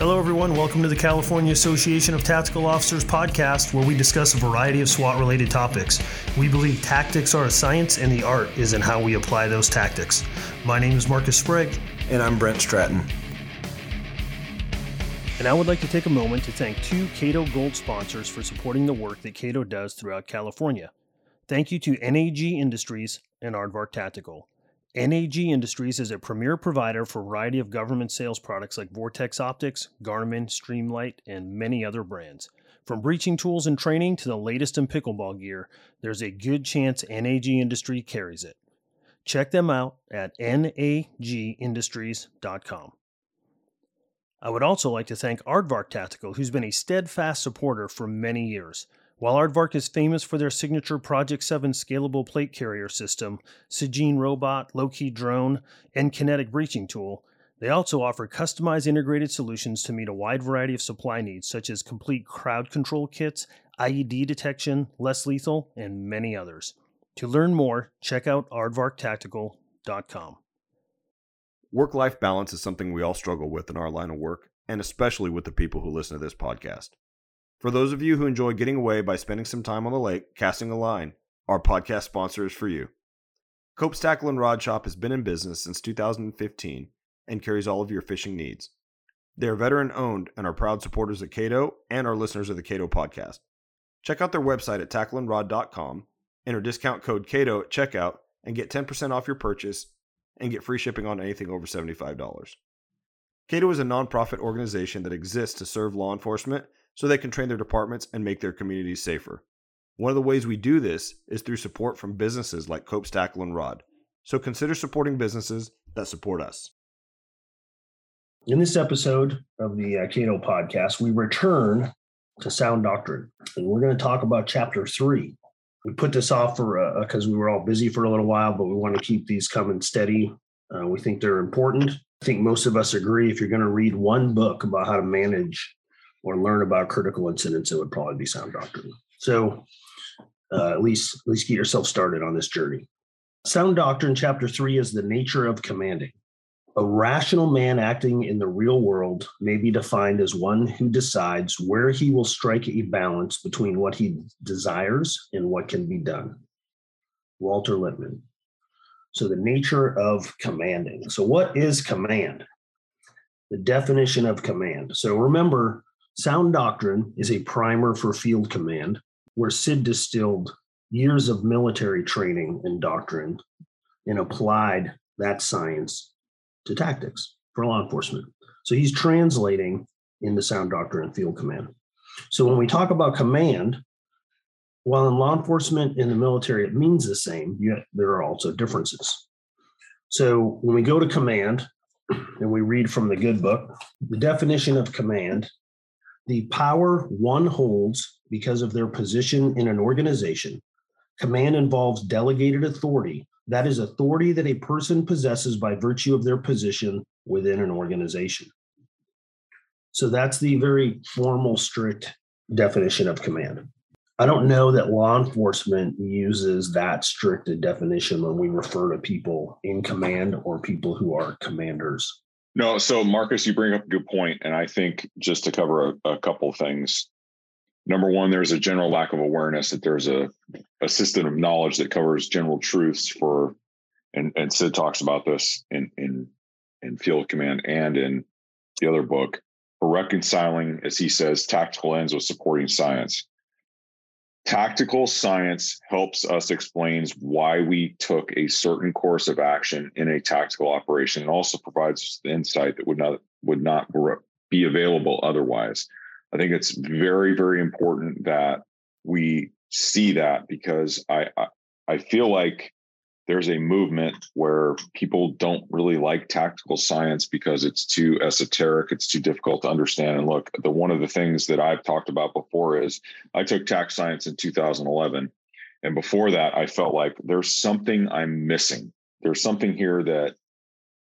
Hello, everyone. Welcome to the California Association of Tactical Officers podcast, where we discuss a variety of SWAT related topics. We believe tactics are a science and the art is in how we apply those tactics. My name is Marcus Sprague. And I'm Brent Stratton. And I would like to take a moment to thank two Cato Gold sponsors for supporting the work that Cato does throughout California. Thank you to NAG Industries and Aardvark Tactical. NAG Industries is a premier provider for a variety of government sales products like Vortex Optics, Garmin, Streamlight, and many other brands. From breaching tools and training to the latest in pickleball gear, there's a good chance NAG Industry carries it. Check them out at nagindustries.com. I would also like to thank Aardvark Tactical, who's been a steadfast supporter for many years. While Aardvark is famous for their signature Project 7 scalable plate carrier system, Sigyn robot, Loki drone, and kinetic breaching tool, they also offer customized integrated solutions to meet a wide variety of supply needs, such as complete crowd control kits, IED detection, less lethal, and many others. To learn more, check out aardvarktactical.com. Work life balance is something we all struggle with in our line of work, and especially with the people who listen to this podcast. For those of you who enjoy getting away by spending some time on the lake casting a line, our podcast sponsor is for you. Cope's Tackle and Rod Shop has been in business since 2015 and carries all of your fishing needs. They are veteran owned and are proud supporters of Cato and our listeners of the Cato podcast. Check out their website at tackleandrod.com, enter discount code Cato at checkout, and get 10% off your purchase and get free shipping on anything over $75. Cato is a nonprofit organization that exists to serve law enforcement so they can train their departments and make their communities safer. One of the ways we do this is through support from businesses like Cope's Tackle and Rod. So consider supporting businesses that support us. In this episode of the uh, Cato podcast, we return to sound doctrine, and we're going to talk about chapter three. We put this off for because uh, we were all busy for a little while, but we want to keep these coming steady. Uh, we think they're important. I think most of us agree if you're going to read one book about how to manage or learn about critical incidents, it would probably be sound doctrine. So uh, at least at least get yourself started on this journey. Sound doctrine, chapter three, is the nature of commanding. A rational man acting in the real world may be defined as one who decides where he will strike a balance between what he desires and what can be done. Walter Lippmann. So, the nature of commanding. So, what is command? The definition of command. So, remember, Sound Doctrine is a primer for field command, where Sid distilled years of military training and doctrine and applied that science to tactics for law enforcement. So he's translating into Sound Doctrine and Field Command. So when we talk about command, while in law enforcement in the military it means the same, yet there are also differences. So when we go to command and we read from the good book, the definition of command the power one holds because of their position in an organization. Command involves delegated authority. That is authority that a person possesses by virtue of their position within an organization. So that's the very formal, strict definition of command. I don't know that law enforcement uses that strict a definition when we refer to people in command or people who are commanders. No, so Marcus, you bring up a good point, and I think just to cover a, a couple of things. Number one, there's a general lack of awareness that there's a, a system of knowledge that covers general truths for, and, and Sid talks about this in in in Field Command and in the other book for reconciling, as he says, tactical ends with supporting science. Tactical science helps us explains why we took a certain course of action in a tactical operation and also provides us the insight that would not would not be available otherwise. I think it's very very important that we see that because I I, I feel like there's a movement where people don't really like tactical science because it's too esoteric it's too difficult to understand. And look the one of the things that i've talked about before is i took Tac Science in 2011 and before that i felt like there's something i'm missing. There's something here that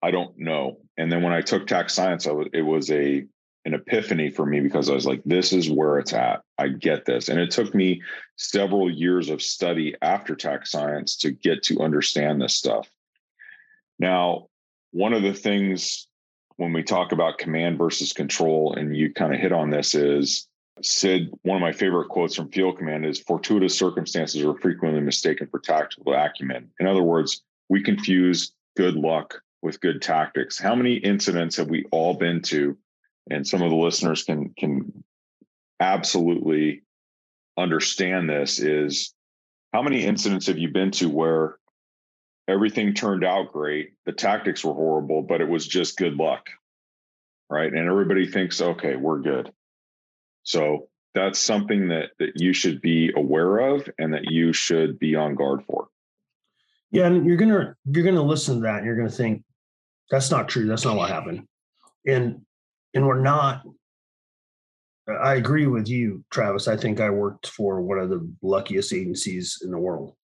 i don't know. And then when i took Tac Science it was a an epiphany for me because I was like, this is where it's at. I get this. And it took me several years of study after Tac Science to get to understand this stuff. Now, one of the things when we talk about command versus control, and you kind of hit on this, is Sid, one of my favorite quotes from Field Command is fortuitous circumstances are frequently mistaken for tactical acumen. In other words, we confuse good luck with good tactics. How many incidents have we all been to? And some of the listeners can can absolutely understand this is how many incidents have you been to where everything turned out great, the tactics were horrible, but it was just good luck. Right? And everybody thinks, okay, we're good. So that's something that that you should be aware of and that you should be on guard for. Yeah, and you're gonna you're gonna listen to that and you're gonna think, that's not true. That's not what happened. And and we're not. I agree with you, Travis. I think I worked for one of the luckiest agencies in the world.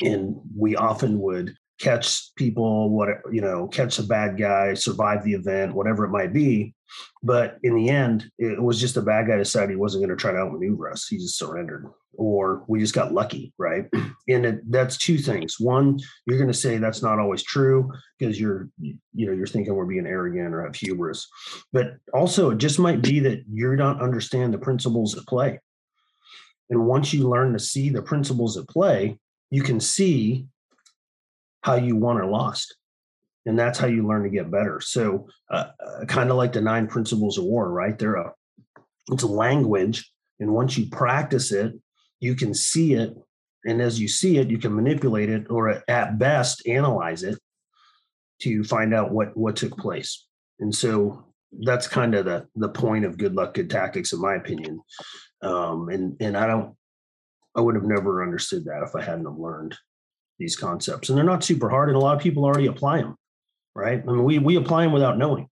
And we often would catch people, what you know, catch a bad guy, survive the event, whatever it might be. But in the end, it was just a bad guy decided he wasn't going to try to outmaneuver us. He just surrendered, or we just got lucky, right? And it, that's two things. One, you're going to say that's not always true because you're, you know, you're thinking we're being arrogant or have hubris. But also, it just might be that you don't understand the principles at play. And once you learn to see the principles at play, you can see how you won or lost and that's how you learn to get better so uh, uh, kind of like the nine principles of war right they're a it's a language and once you practice it you can see it and as you see it you can manipulate it or at best analyze it to find out what what took place and so that's kind of the the point of good luck good tactics in my opinion um and and i don't i would have never understood that if i hadn't have learned these concepts and they're not super hard and a lot of people already apply them right? I mean, we we apply them without knowing.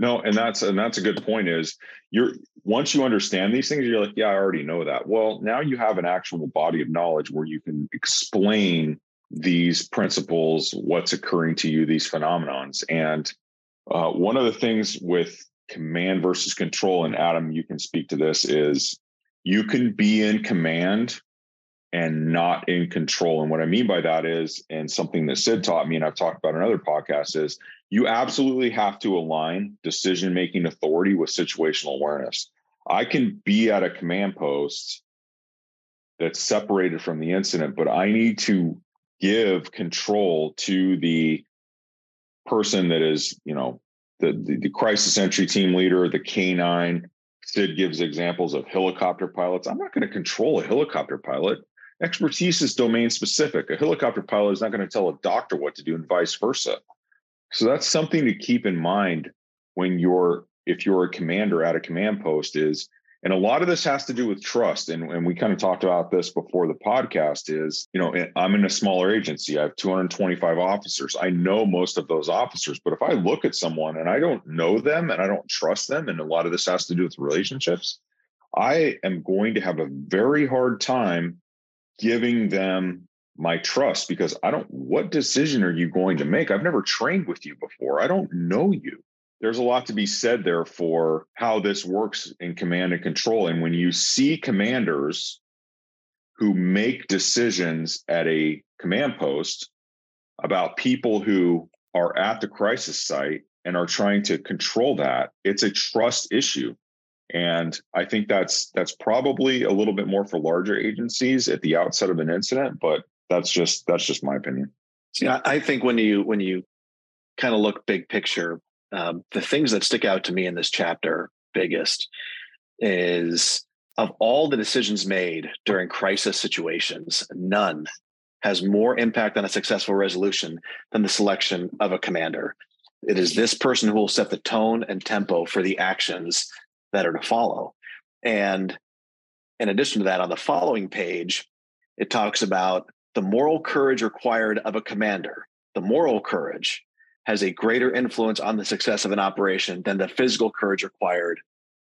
No, and that's and that's a good point. Is you're once you understand these things, you're like, yeah, I already know that. Well, now you have an actual body of knowledge where you can explain these principles, what's occurring to you, these phenomenons. And uh, one of the things with command versus control, and Adam, you can speak to this, is you can be in command and not in control. And what I mean by that is, and something that Sid taught me, and I've talked about in other podcasts, is you absolutely have to align decision making authority with situational awareness. I can be at a command post that's separated from the incident, but I need to give control to the person that is, you know, the, the, the crisis entry team leader, the K9. Sid gives examples of helicopter pilots. I'm not going to control a helicopter pilot expertise is domain specific. A helicopter pilot is not going to tell a doctor what to do and vice versa. So that's something to keep in mind when you're if you're a commander at a command post is and a lot of this has to do with trust and, and we kind of talked about this before the podcast is you know eh, i'm in a smaller agency i have 225 officers i know most of those officers but if i look at someone and i don't know them and i don't trust them and a lot of this has to do with relationships i am going to have a very hard time giving them my trust because I don't, what decision are you going to make? I've never trained with you before. I don't know you. There's a lot to be said there for how this works in command and control. And when you see commanders who make decisions at a command post about people who are at the crisis site and are trying to control that, it's a trust issue and i think that's that's probably a little bit more for larger agencies at the outset of an incident but that's just that's just my opinion. Yeah i think when you when you kind of look big picture um, the things that stick out to me in this chapter biggest is of all the decisions made during crisis situations none has more impact on a successful resolution than the selection of a commander. It is this person who will set the tone and tempo for the actions that are to follow. And in addition to that, on the following page, it talks about the moral courage required of a commander. The moral courage has a greater influence on the success of an operation than the physical courage required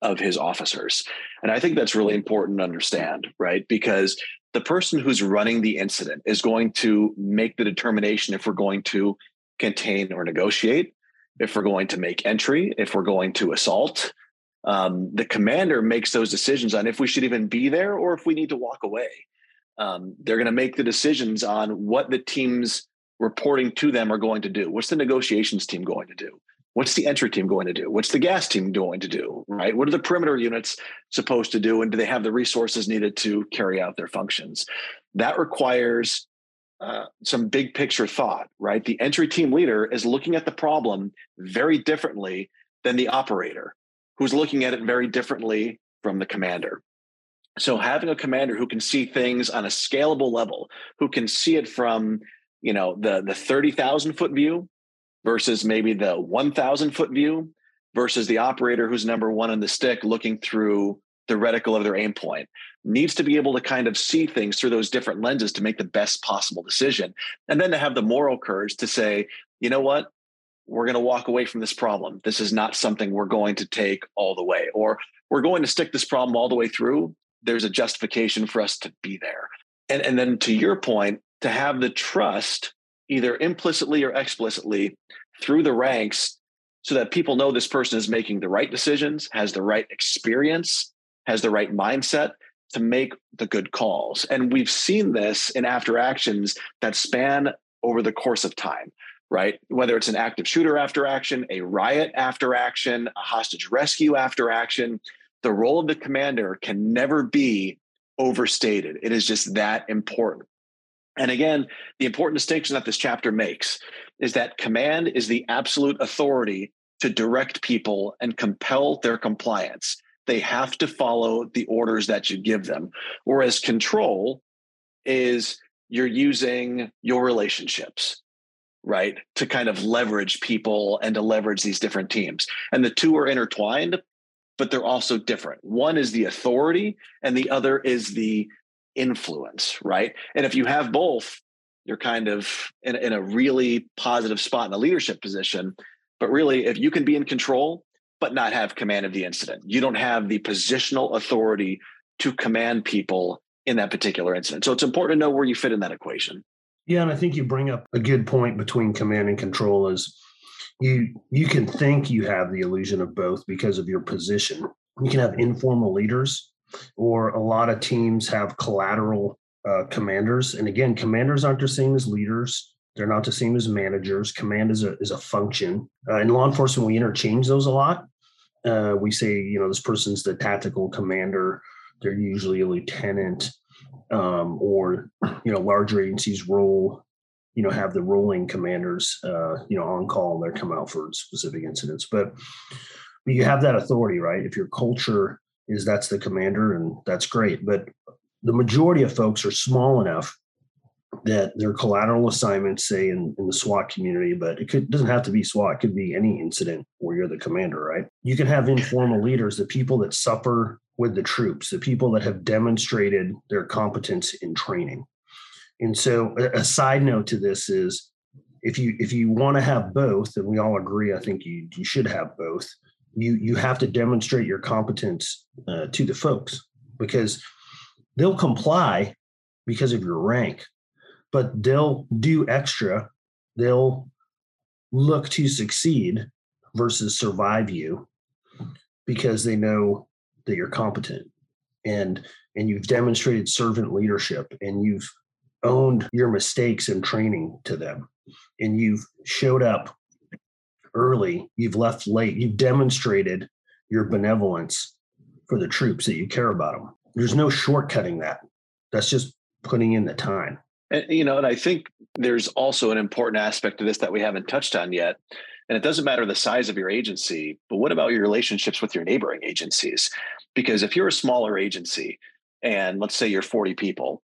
of his officers. And I think that's really important to understand, right? Because the person who's running the incident is going to make the determination if we're going to contain or negotiate, if we're going to make entry, if we're going to assault, um, the commander makes those decisions on if we should even be there or if we need to walk away. Um, they're going to make the decisions on what the teams reporting to them are going to do. What's the negotiations team going to do? What's the entry team going to do? What's the gas team going to do? Right? What are the perimeter units supposed to do? And do they have the resources needed to carry out their functions? That requires uh, some big picture thought, right? The entry team leader is looking at the problem very differently than the operator, who's looking at it very differently from the commander. So having a commander who can see things on a scalable level, who can see it from, you know, the the 30,000 foot view versus maybe the 1000 foot view versus the operator who's number 1 on the stick looking through the reticle of their aim point needs to be able to kind of see things through those different lenses to make the best possible decision and then to have the moral courage to say you know what we're going to walk away from this problem this is not something we're going to take all the way or we're going to stick this problem all the way through there's a justification for us to be there. And, and then to your point, to have the trust either implicitly or explicitly through the ranks so that people know this person is making the right decisions, has the right experience, has the right mindset to make the good calls. And we've seen this in after actions that span over the course of time, right? Whether it's an active shooter after action, a riot after action, a hostage rescue after action, the role of the commander can never be overstated. It is just that important. And again, the important distinction that this chapter makes is that command is the absolute authority to direct people and compel their compliance. They have to follow the orders that you give them. Whereas control is you're using your relationships, right, to kind of leverage people and to leverage these different teams. And the two are intertwined, but they're also different. One is the authority, and the other is the influence, right? And if you have both, you're kind of in, in a really positive spot in a leadership position. But really, if you can be in control, but not have command of the incident, you don't have the positional authority to command people in that particular incident. So it's important to know where you fit in that equation. Yeah, and I think you bring up a good point between command and control is you you can think you have the illusion of both because of your position. You can have informal leaders, or a lot of teams have collateral uh, commanders. And again, commanders aren't the same as leaders. They're not the same as managers. Command is a is a function. Uh, in law enforcement, we interchange those a lot. Uh, we say, you know, this person's the tactical commander. They're usually a lieutenant, um, or you know, larger agencies role you know have the rolling commanders uh, you know on call and they come out for specific incidents but but you have that authority right if your culture is that's the commander and that's great but the majority of folks are small enough that their collateral assignments say in, in the SWAT community, but it could, doesn't have to be SWAT. It could be any incident where you're the commander, right? You can have informal leaders, the people that suffer with the troops, the people that have demonstrated their competence in training. And so a side note to this is if you if you want to have both, and we all agree, I think you you should have both. You you have to demonstrate your competence uh, to the folks because they'll comply because of your rank, but they'll do extra. They'll look to succeed versus survive you because they know that you're competent and and you've demonstrated servant leadership and you've owned your mistakes and training to them and you've showed up early, you've left late, you've demonstrated your benevolence for the troops that you care about them. There's no shortcutting that. That's just putting in the time. And you know, and I think there's also an important aspect of this that we haven't touched on yet. And it doesn't matter the size of your agency, but what about your relationships with your neighboring agencies? Because if you're a smaller agency and let's say you're 40 people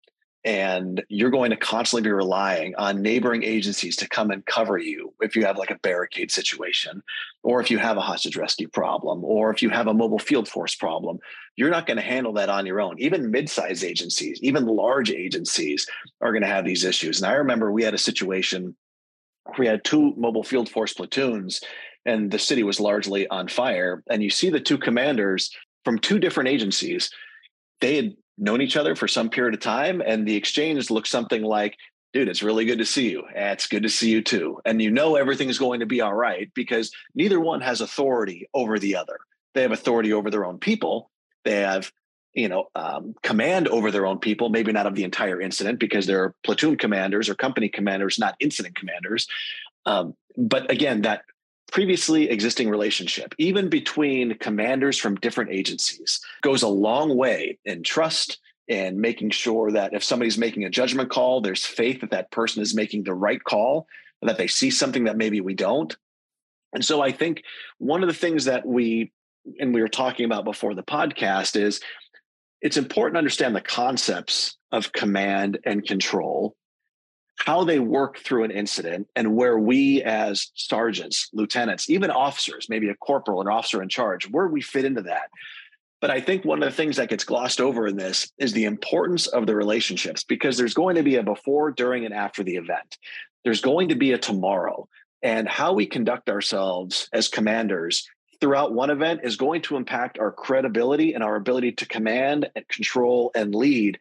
and you're going to constantly be relying on neighboring agencies to come and cover you if you have like a barricade situation or if you have a hostage rescue problem or if you have a mobile field force problem you're not going to handle that on your own even mid-sized agencies even large agencies are going to have these issues and i remember we had a situation we had two mobile field force platoons and the city was largely on fire. And you see the two commanders from two different agencies. They had known each other for some period of time and the exchange looked something like dude it's really good to see you. It's good to see you too. And you know everything's going to be all right because neither one has authority over the other. They have authority over their own people. They have you know um, command over their own people maybe not of the entire incident because they're platoon commanders or company commanders not incident commanders um, but again that previously existing relationship, even between commanders from different agencies, goes a long way in trust and making sure that if somebody's making a judgment call, there's faith that that person is making the right call, that they see something that maybe we don't. And so I think one of the things that we, and we were talking about before the podcast, is it's important to understand the concepts of command and control, how they work through an incident, and where we as sergeants, lieutenants, even officers, maybe a corporal, an officer in charge, where we fit into that. But I think one of the things that gets glossed over in this is the importance of the relationships because there's going to be a before, during, and after the event. There's going to be a tomorrow. And how we conduct ourselves as commanders throughout one event is going to impact our credibility and our ability to command and control and lead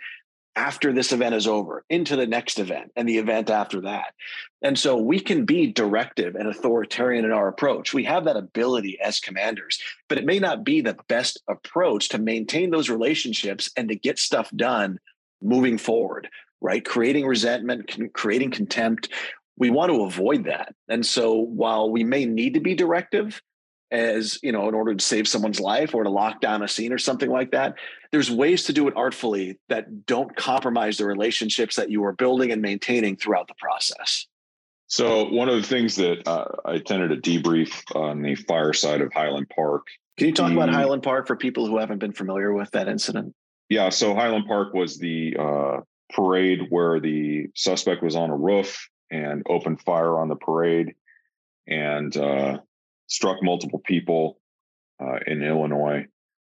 after this event is over into the next event and the event after that. And so we can be directive and authoritarian in our approach. We have that ability as commanders, but it may not be the best approach to maintain those relationships and to get stuff done moving forward, right? Creating resentment, creating contempt. We want to avoid that. And so while we may need to be directive, as you know in order to save someone's life or to lock down a scene or something like that there's ways to do it artfully that don't compromise the relationships that you are building and maintaining throughout the process. So one of the things that uh, i attended a debrief on the fireside of highland park can you talk the, about highland park for people who haven't been familiar with that incident? Yeah so highland park was the uh, parade where the suspect was on a roof and opened fire on the parade. And uh, struck multiple people uh, in Illinois.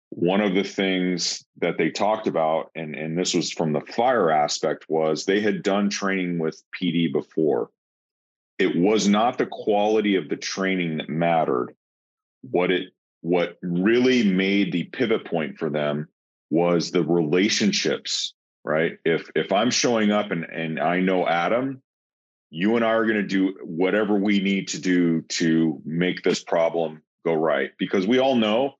One of the things that they talked about, and, and this was from the fire aspect, was they had done training with PD before. It was not the quality of the training that mattered. What it what really made the pivot point for them was the relationships, right? If if I'm showing up and and I know Adam you and I are going to do whatever we need to do to make this problem go right because we all know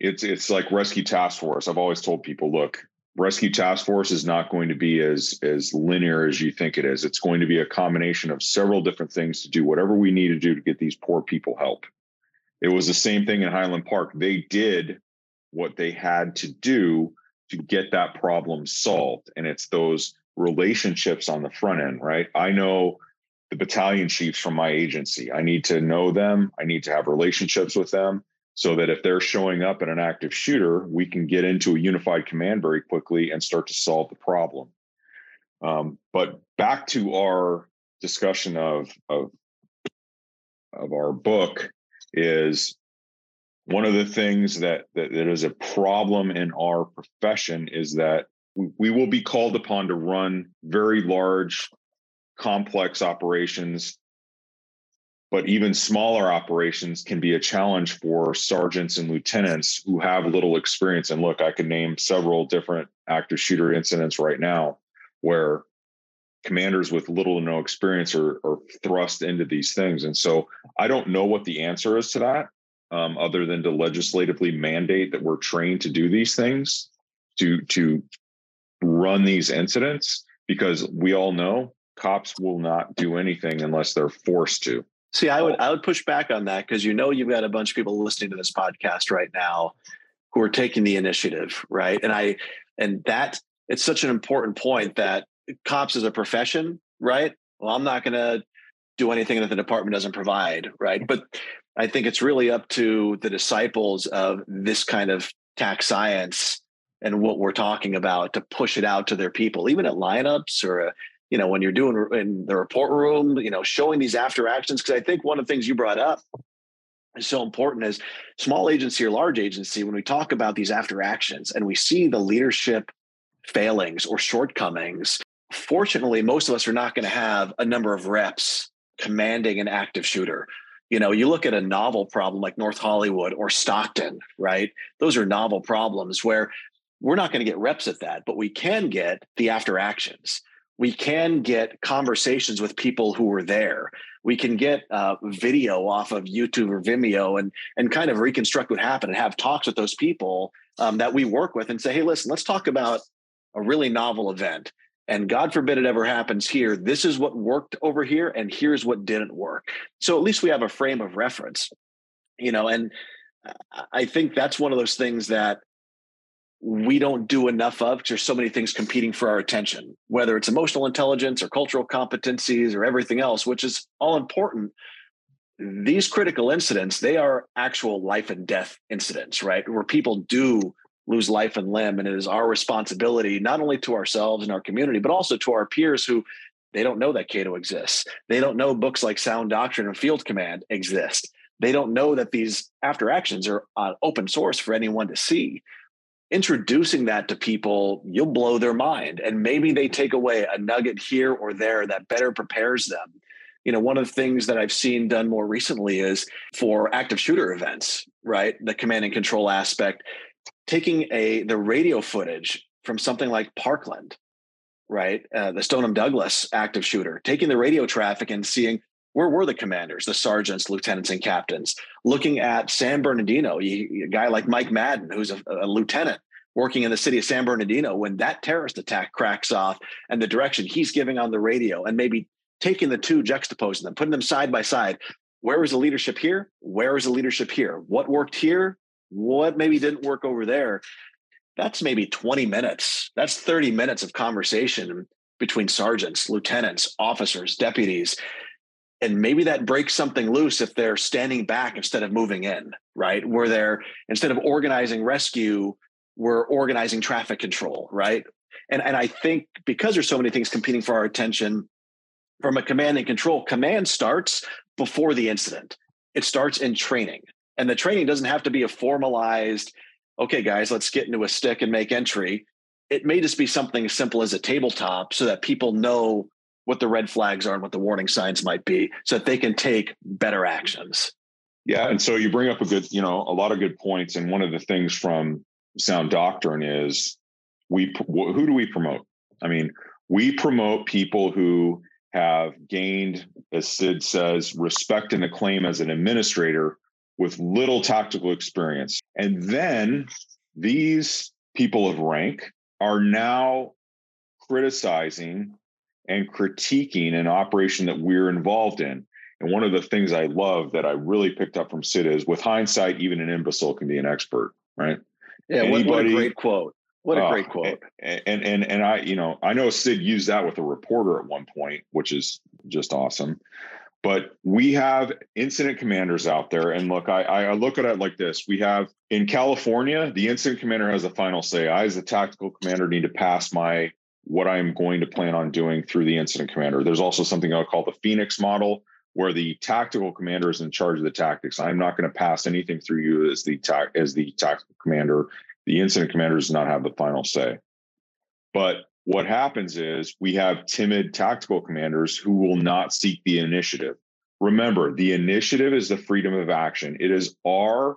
it's it's like rescue task force. I've always told people, look, rescue task force is not going to be as as linear as you think it is. It's going to be a combination of several different things to do whatever we need to do to get these poor people help. It was the same thing in Highland Park. They did what they had to do to get that problem solved and it's those relationships on the front end, right? I know the battalion chiefs from my agency. I need to know them. I need to have relationships with them so that if they're showing up in an active shooter, we can get into a unified command very quickly and start to solve the problem. Um, but back to our discussion of, of of our book is one of the things that, that that is a problem in our profession is that we will be called upon to run very large, complex operations. But even smaller operations can be a challenge for sergeants and lieutenants who have little experience. And look, I can name several different active shooter incidents right now where commanders with little to no experience are, are thrust into these things. And so I don't know what the answer is to that, um, other than to legislatively mandate that we're trained to do these things to to run these incidents because we all know cops will not do anything unless they're forced to. See, I would I would push back on that because you know you've got a bunch of people listening to this podcast right now who are taking the initiative, right? And I and that it's such an important point that cops is a profession, right? Well, I'm not going to do anything that the department doesn't provide, right? But I think it's really up to the disciples of this kind of Tac Science and what we're talking about to push it out to their people, even at lineups or, uh, you know, when you're doing in the report room, you know, showing these after actions. Cause I think one of the things you brought up is so important is small agency or large agency, when we talk about these after actions and we see the leadership failings or shortcomings, fortunately, most of us are not going to have a number of reps commanding an active shooter you know you look at a novel problem like north hollywood or stockton right those are novel problems where we're not going to get reps at that, but we can get the after actions. We can get conversations with people who were there. We can get uh, video off of YouTube or Vimeo and and kind of reconstruct what happened and have talks with those people um, that we work with and say, hey, listen, let's talk about a really novel event. And God forbid it ever happens here. This is what worked over here, and here's what didn't work. So at least we have a frame of reference, you know. And I think that's one of those things that we don't do enough of because there's so many things competing for our attention, whether it's emotional intelligence or cultural competencies or everything else, which is all important. These critical incidents, they are actual life and death incidents, right? Where people do lose life and limb. And it is our responsibility, not only to ourselves and our community, but also to our peers who they don't know that Cato exists. They don't know books like Sound Doctrine and Field Command exist. They don't know that these after actions are uh, open source for anyone to see introducing that to people, you'll blow their mind. And maybe they take away a nugget here or there that better prepares them. You know, one of the things that I've seen done more recently is for active shooter events, right? The command and control aspect, taking a the radio footage from something like Parkland, right? Uh, the Stoneman Douglas active shooter, taking the radio traffic and seeing where were the commanders, the sergeants, lieutenants, and captains? Looking at San Bernardino, a guy like Mike Madden, who's a, a lieutenant working in the city of San Bernardino, when that terrorist attack cracks off and the direction he's giving on the radio, and maybe taking the two, juxtaposing them, putting them side by side. Where is the leadership here? Where is the leadership here? What worked here? What maybe didn't work over there? That's maybe 20 minutes. That's 30 minutes of conversation between sergeants, lieutenants, officers, deputies and maybe that breaks something loose if they're standing back instead of moving in right? Where they're instead of organizing rescue we're organizing traffic control right? And and i think because there's so many things competing for our attention from a command and control command starts before the incident. It starts in training. And the training doesn't have to be a formalized okay guys let's get into a stick and make entry. It may just be something as simple as a tabletop so that people know what the red flags are and what the warning signs might be so that they can take better actions. Yeah. And so you bring up a good, you know, a lot of good points. And one of the things from sound doctrine is we, who do we promote? I mean, we promote people who have gained, as Sid says, respect and acclaim as an administrator with little tactical experience. And then these people of rank are now criticizing and critiquing an operation that we're involved in. And one of the things I love that I really picked up from Sid is with hindsight, even an imbecile can be an expert, right? Yeah, Anybody, what, a great quote. What a uh, great quote. And, and and and I, you know, I know Sid used that with a reporter at one point, which is just awesome. But we have incident commanders out there. And look, I, I look at it like this. We have in California, the incident commander has the final say. I, as a tactical commander, need to pass my what I'm going to plan on doing through the incident commander. There's also something I'll call the Phoenix model, where the tactical commander is in charge of the tactics. I'm not going to pass anything through you as the ta- as the tactical commander. The incident commander does not have the final say. But what happens is we have timid tactical commanders who will not seek the initiative. Remember, the initiative is the freedom of action. It is our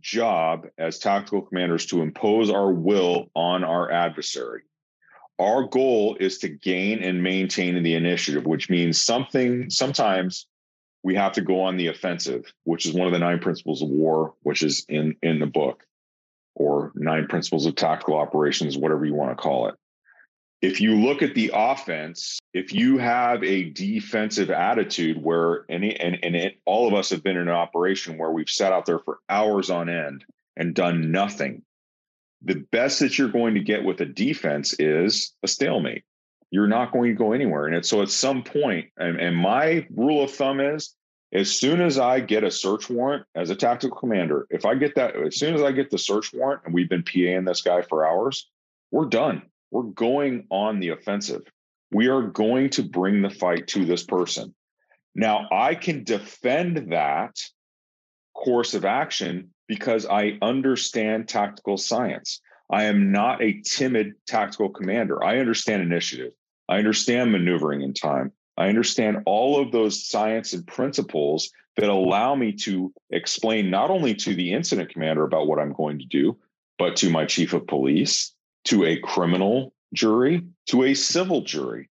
job as tactical commanders to impose our will on our adversary our goal is to gain and maintain the initiative, which means something sometimes we have to go on the offensive, which is one of the nine principles of war, which is in in the book, or nine principles of tactical operations, whatever you want to call it. If you look at the offense, if you have a defensive attitude where any and, and it, all of us have been in an operation where we've sat out there for hours on end and done nothing the best that you're going to get with a defense is a stalemate. You're not going to go anywhere. And so at some point, and, and my rule of thumb is as soon as I get a search warrant as a tactical commander, if I get that, as soon as I get the search warrant and we've been PAing this guy for hours, we're done. We're going on the offensive. We are going to bring the fight to this person. Now, I can defend that course of action because I understand tactical science. I am not a timid tactical commander. I understand initiative. I understand maneuvering in time. I understand all of those science and principles that allow me to explain not only to the incident commander about what I'm going to do, but to my chief of police, to a criminal jury, to a civil jury.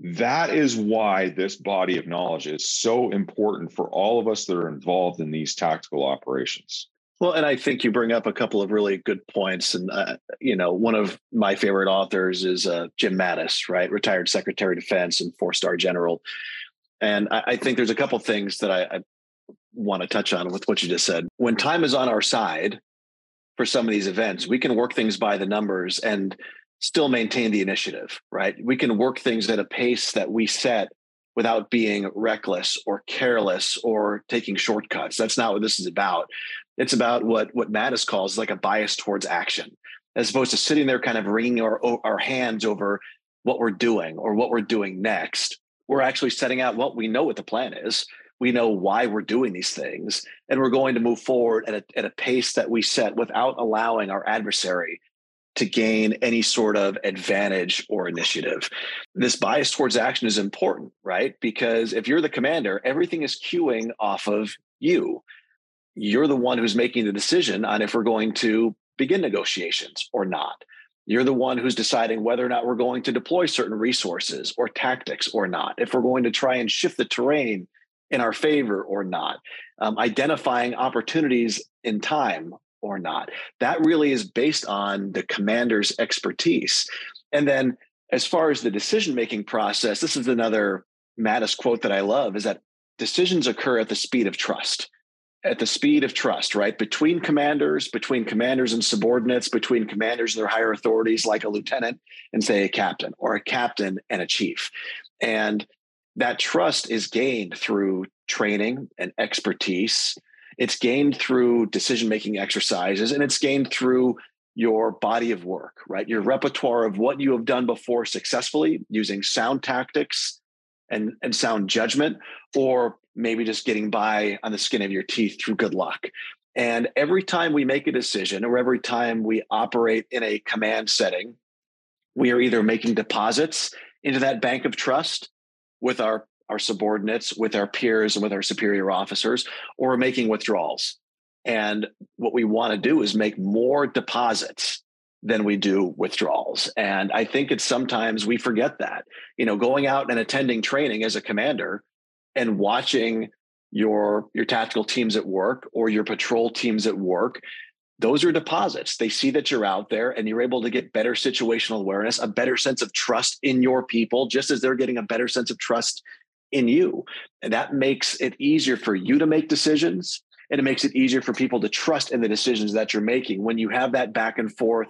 That is why this body of knowledge is so important for all of us that are involved in these tactical operations. Well, and I think you bring up a couple of really good points. And, uh, you know, one of my favorite authors is uh, Jim Mattis, right? Retired Secretary of Defense and four star general. And I, I, think there's a couple things that I, I want to touch on with what you just said. When time is on our side for some of these events, we can work things by the numbers and still maintain the initiative, right? We can work things at a pace that we set without being reckless or careless or taking shortcuts. That's not what this is about. It's about what what Mattis calls like a bias towards action, as opposed to sitting there kind of wringing our our hands over what we're doing or what we're doing next. We're actually setting out what we know what the plan is. We know why we're doing these things, and we're going to move forward at a, at a pace that we set without allowing our adversary to gain any sort of advantage or initiative. This bias towards action is important, right? Because if you're the commander, everything is queuing off of you. You're the one who's making the decision on if we're going to begin negotiations or not. You're the one who's deciding whether or not we're going to deploy certain resources or tactics or not, if we're going to try and shift the terrain in our favor or not, um, identifying opportunities in time or not. That really is based on the commander's expertise. And then, as far as the decision making process, this is another Mattis quote that I love is that decisions occur at the speed of trust. At the speed of trust, right? Between commanders, between commanders and subordinates, between commanders and their higher authorities, like a lieutenant and, say, a captain, or a captain and a chief. And that trust is gained through training and expertise it's gained through decision making exercises and it's gained through your body of work, right? Your repertoire of what you have done before successfully using sound tactics and, and sound judgment, or maybe just getting by on the skin of your teeth through good luck. And every time we make a decision or every time we operate in a command setting, we are either making deposits into that bank of trust with our our subordinates, with our peers, and with our superior officers, or making withdrawals. And what we want to do is make more deposits than we do withdrawals. And I think it's sometimes we forget that. You know, going out and attending training as a commander and watching your your tactical teams at work or your patrol teams at work those are deposits. They see that you're out there and you're able to get better situational awareness, a better sense of trust in your people, just as they're getting a better sense of trust in you. And that makes it easier for you to make decisions and it makes it easier for people to trust in the decisions that you're making when you have that back and forth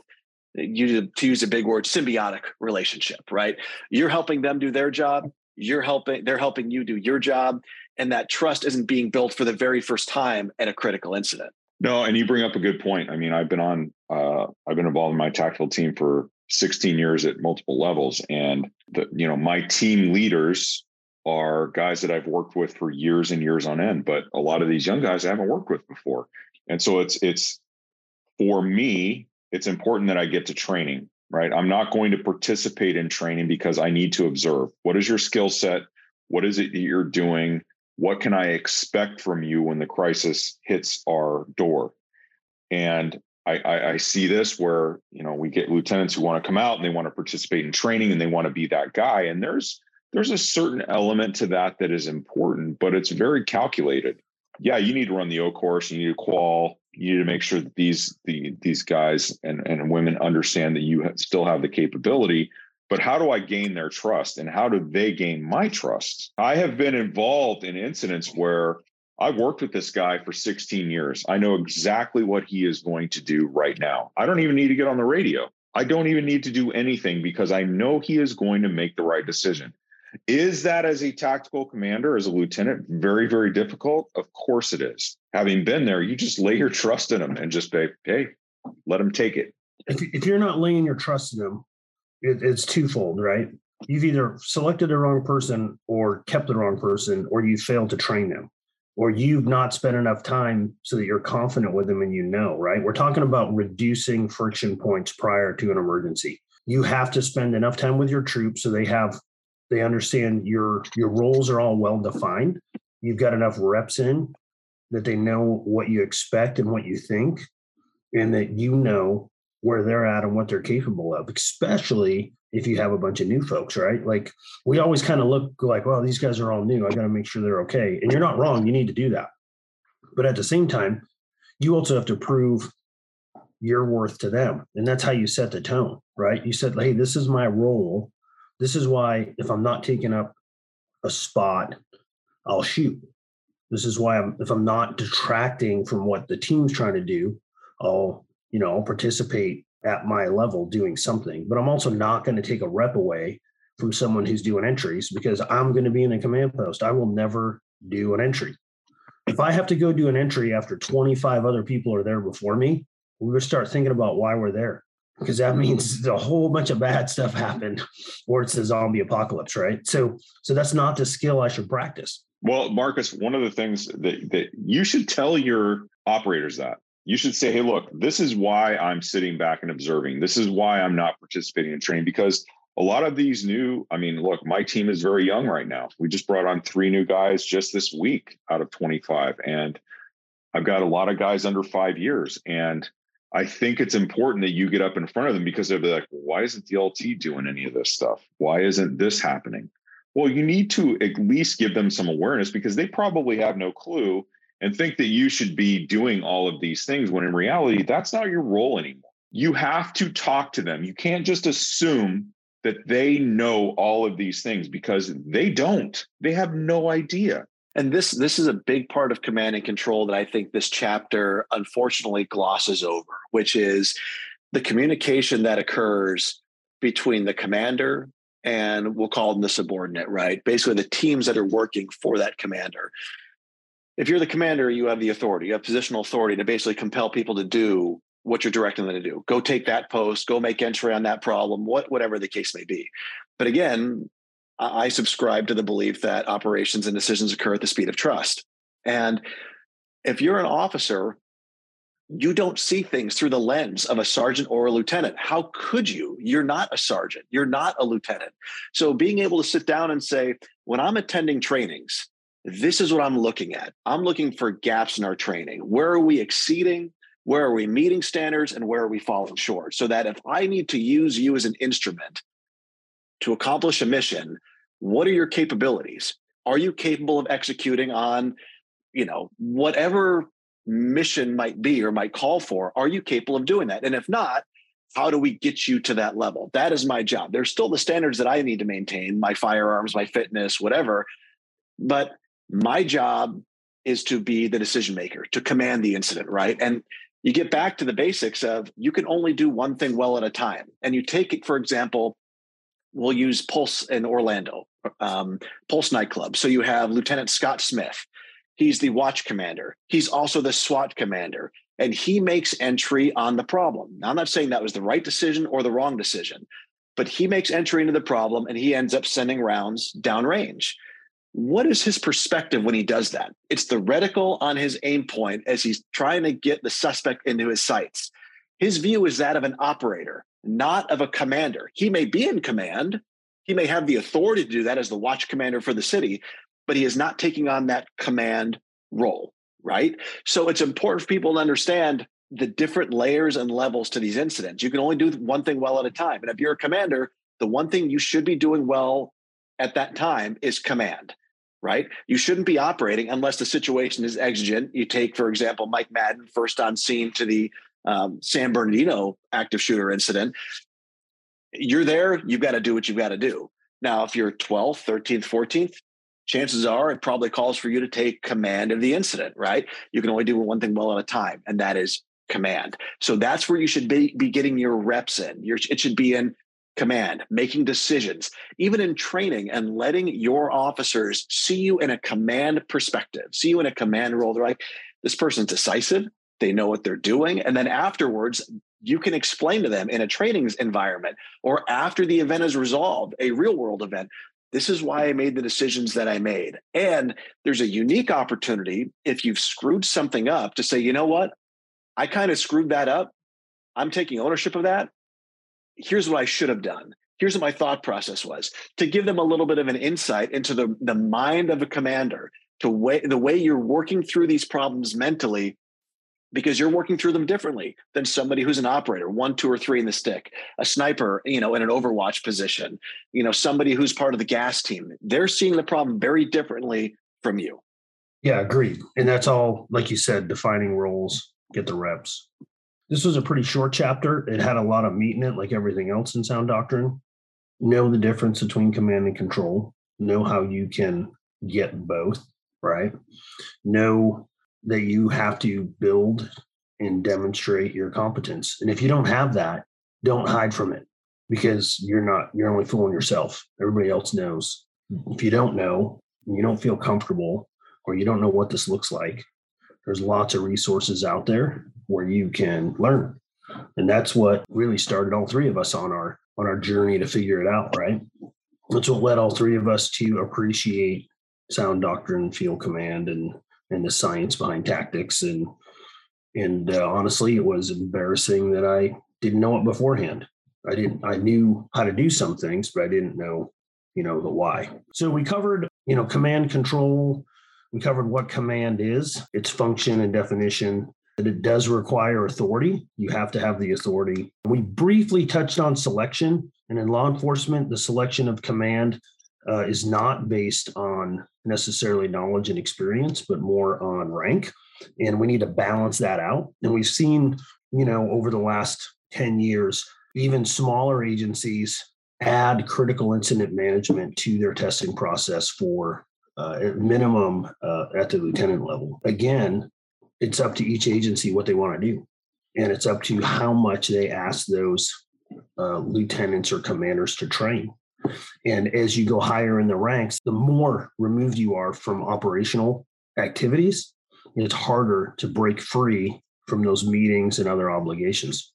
you to use a big word symbiotic relationship right you're helping them do their job you're helping they're helping you do your job and that trust isn't being built for the very first time at a critical incident. No and you bring up a good point. I mean i've been on uh, i've been involved in my tactical team for 16 years at multiple levels and the you know my team leaders are guys that I've worked with for years and years on end, but a lot of these young guys I haven't worked with before. And so it's it's for me, it's important that I get to training, right? I'm not going to participate in training because I need to observe. What is your skill set? What is it that you're doing? What can I expect from you when the crisis hits our door? And I, I, I see this where you know we get lieutenants who want to come out and they want to participate in training and they want to be that guy. And there's there's a certain element to that that is important, but it's very calculated. Yeah, you need to run the O course, you need to qual, you need to make sure that these the, these guys and, and women understand that you still have the capability. But how do I gain their trust, and how do they gain my trust? I have been involved in incidents where I've worked with this guy for 16 years. I know exactly what he is going to do right now. I don't even need to get on the radio. I don't even need to do anything because I know he is going to make the right decision. Is that as a tactical commander, as a lieutenant, very, very difficult? Of course it is. Having been there, you just lay your trust in them and just say, hey, let them take it. If, if you're not laying your trust in them, it, it's twofold, right? You've either selected the wrong person or kept the wrong person, or you failed to train them, or you've not spent enough time so that you're confident with them and you know, right? We're talking about reducing friction points prior to an emergency. You have to spend enough time with your troops so they have they understand your your roles are all well defined. You've got enough reps in that they know what you expect and what you think, and that you know where they're at and what they're capable of, especially if you have a bunch of new folks, right? Like we always kind of look like, well, these guys are all new. I got to make sure they're okay. And you're not wrong. You need to do that. But at the same time, you also have to prove your worth to them. And that's how you set the tone, right? You said, hey, this is my role. This is why if I'm not taking up a spot, I'll shoot. This is why I'm if I'm not detracting from what the team's trying to do, I'll, you know, I'll participate at my level doing something. But I'm also not going to take a rep away from someone who's doing entries because I'm going to be in a command post. I will never do an entry. If I have to go do an entry after 25 other people are there before me, we're start thinking about why we're there because that means a whole bunch of bad stuff happened. Or it's a zombie apocalypse right? So so that's not the skill i should practice. Well marcus one of the things that that you should tell your operators that. You should say hey look this is why i'm sitting back and observing. This is why i'm not participating in training. Because a lot of these new i mean look my team is very young right now. We just brought on three new guys just this week out of 25 and i've got a lot of guys under five years and I think it's important that you get up in front of them because they'll be like, why isn't the LT doing any of this stuff? Why isn't this happening? Well, you need to at least give them some awareness because they probably have no clue and think that you should be doing all of these things when in reality, that's not your role anymore. You have to talk to them. You can't just assume that they know all of these things because they don't. They have no idea. And this this is a big part of command and control that I think this chapter unfortunately glosses over, which is the communication that occurs between the commander and we'll call them the subordinate, right? Basically, the teams that are working for that commander. If you're the commander, you have the authority, you have positional authority to basically compel people to do what you're directing them to do. Go take that post, go make entry on that problem, what whatever the case may be. But again, I subscribe to the belief that operations and decisions occur at the speed of trust. And if you're an officer, you don't see things through the lens of a sergeant or a lieutenant. How could you? You're not a sergeant, you're not a lieutenant. So being able to sit down and say, when I'm attending trainings, this is what I'm looking at. I'm looking for gaps in our training. Where are we exceeding? Where are we meeting standards? And where are we falling short? So that if I need to use you as an instrument to accomplish a mission, what are your capabilities? Are you capable of executing on, you know, whatever mission might be or might call for? Are you capable of doing that? And if not, how do we get you to that level? That is my job. There's still the standards that I need to maintain, my firearms, my fitness, whatever. But my job is to be the decision maker, to command the incident, right? And you get back to the basics of you can only do one thing well at a time. And you take it, for example, we'll use Pulse in Orlando, um, Pulse nightclub. So you have Lieutenant Scott Smith. He's the watch commander. He's also the SWAT commander, and he makes entry on the problem. Now, I'm not saying that was the right decision or the wrong decision, but he makes entry into the problem and he ends up sending rounds downrange. What is his perspective when he does that? It's the reticle on his aim point as he's trying to get the suspect into his sights. His view is that of an operator not of a commander. He may be in command, he may have the authority to do that as the watch commander for the city, but he is not taking on that command role, right? So it's important for people to understand the different layers and levels to these incidents. You can only do one thing well at a time. And if you're a commander, the one thing you should be doing well at that time is command, right? You shouldn't be operating unless the situation is exigent. You take, for example, Mike Madden first on scene to the um, San Bernardino active shooter incident, you're there, you've got to do what you've got to do. Now, if you're 12th, 13th, 14th, chances are it probably calls for you to take command of the incident, right? You can only do one thing well at a time, and that is command. So that's where you should be, be getting your reps in. Your, it should be in command, making decisions, even in training and letting your officers see you in a command perspective, see you in a command role. They're like, this person's decisive they know what they're doing and then afterwards you can explain to them in a training environment or after the event is resolved a real world event this is why i made the decisions that i made. And there's a unique opportunity if you've screwed something up to say you know what? I kind of screwed that up. I'm taking ownership of that. Here's what i should have done. Here's what my thought process was. To give them a little bit of an insight into the, the mind of a commander to way, the way you're working through these problems mentally because you're working through them differently than somebody who's an operator, one, two, or three in the stick, a sniper, you know, in an overwatch position, you know, somebody who's part of the gas team. They're seeing the problem very differently from you. Yeah, agreed. And that's all, like you said, defining roles get the reps. This was a pretty short chapter. It had a lot of meat in it, like everything else in sound doctrine. Know the difference between command and control. Know how you can get both, right? Know that you have to build and demonstrate your competence. And if you don't have that, don't hide from it because you're not, you're only fooling yourself. Everybody else knows. If you don't know, you don't feel comfortable, or you don't know what this looks like, there's lots of resources out there where you can learn. And that's what really started all three of us on our on our journey to figure it out, right? That's what led all three of us to appreciate sound doctrine, field command, and and the science behind tactics. And and uh, honestly, it was embarrassing that I didn't know it beforehand. I didn't. I knew how to do some things, but I didn't know, you know, the why. So we covered, you know, command control. We covered what command is, its function and definition, that it does require authority. You have to have the authority. We briefly touched on selection, and in law enforcement, the selection of command uh, is not based on necessarily knowledge and experience, but more on rank. And we need to balance that out. And we've seen, you know, over the last 10 years, even smaller agencies add critical incident management to their testing process for uh, at minimum uh, at the lieutenant level. Again, it's up to each agency what they want to do. And it's up to how much they ask those uh, lieutenants or commanders to train. And as you go higher in the ranks, the more removed you are from operational activities, it's harder to break free from those meetings and other obligations.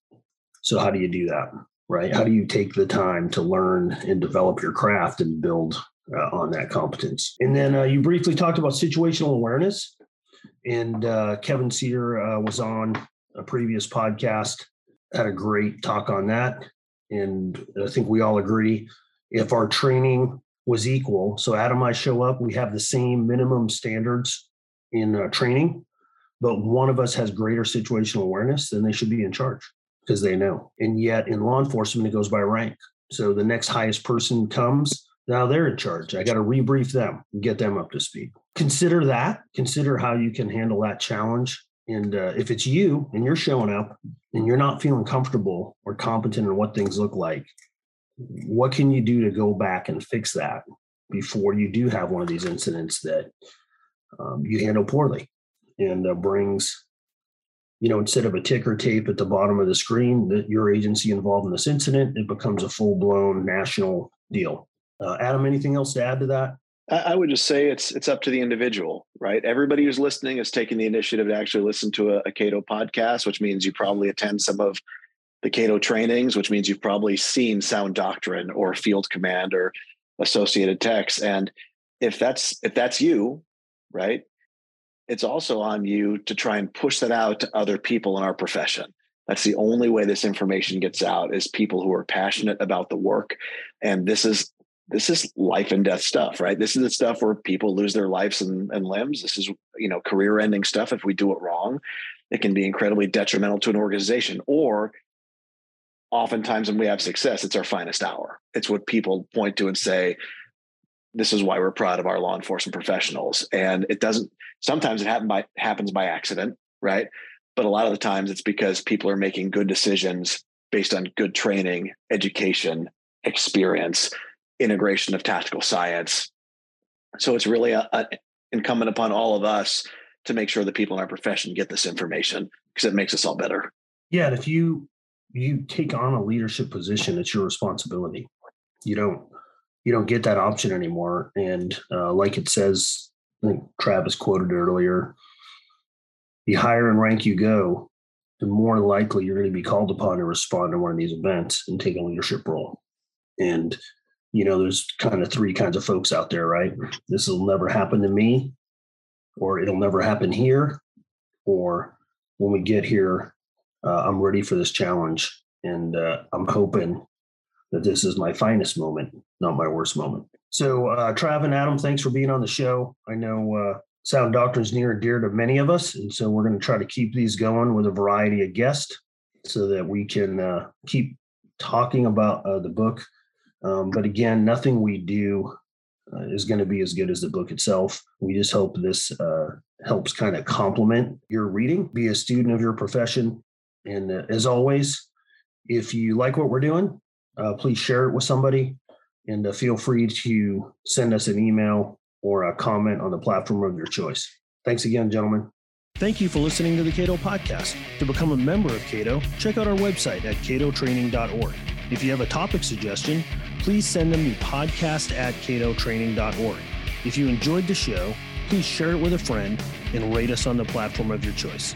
So, how do you do that? Right? How do you take the time to learn and develop your craft and build uh, on that competence? And then uh, you briefly talked about situational awareness and uh, Kevin Cedar uh, was on a previous podcast, had a great talk on that, and I think we all agree if our training was equal. So Adam, I show up, we have the same minimum standards in uh, training, but one of us has greater situational awareness, then they should be in charge because they know. And yet in law enforcement, it goes by rank. So the next highest person comes, now they're in charge. I got to rebrief them and get them up to speed. Consider that. Consider how you can handle that challenge. And uh, if it's you and you're showing up and you're not feeling comfortable or competent in what things look like, what can you do to go back and fix that before you do have one of these incidents that um, you handle poorly and uh, brings you know, instead of a ticker tape at the bottom of the screen that your agency involved in this incident, it becomes a full blown national deal. Uh, Adam, anything else to add to that? I would just say it's it's up to the individual, right? Everybody who's listening is taking the initiative to actually listen to a, a Cato podcast, which means you probably attend some of the Cato trainings, which means you've probably seen sound doctrine or field command or associated text. And if that's if that's you, right, it's also on you to try and push that out to other people in our profession. That's the only way this information gets out is people who are passionate about the work. And this is this is life and death stuff, right? This is the stuff where people lose their lives and, and limbs. This is, you know, career ending stuff. If we do it wrong, it can be incredibly detrimental to an organization. Or oftentimes when we have success, it's our finest hour. It's what people point to and say, this is why we're proud of our law enforcement professionals. And it doesn't, sometimes it happen by, happens by accident, right? But a lot of the times it's because people are making good decisions based on good training, education, experience integration of tactical science. So it's really a, a incumbent upon all of us to make sure that people in our profession get this information because it makes us all better. Yeah, and if you you take on a leadership position, it's your responsibility. You don't you don't get that option anymore. And uh, like it says, I think Travis quoted earlier, the higher in rank you go, the more likely you're going to be called upon to respond to one of these events and take a leadership role. And you know, there's kind of three kinds of folks out there, right? This will never happen to me, or it'll never happen here, or when we get here, uh, I'm ready for this challenge. And uh, I'm hoping that this is my finest moment, not my worst moment. So, uh, Trav and Adam, thanks for being on the show. I know uh, sound doctrine is near and dear to many of us. And so we're going to try to keep these going with a variety of guests so that we can uh, keep talking about uh, the book um, but again, nothing we do uh, is going to be as good as the book itself. We just hope this uh, helps kind of complement your reading. Be a student of your profession. And uh, as always, if you like what we're doing, uh, please share it with somebody and uh, feel free to send us an email or a comment on the platform of your choice. Thanks again, gentlemen. Thank you for listening to the Cato Podcast. To become a member of Cato, check out our website at catotraining.org. If you have a topic suggestion, please send them to podcast at catotraining.org. If you enjoyed the show, please share it with a friend and rate us on the platform of your choice.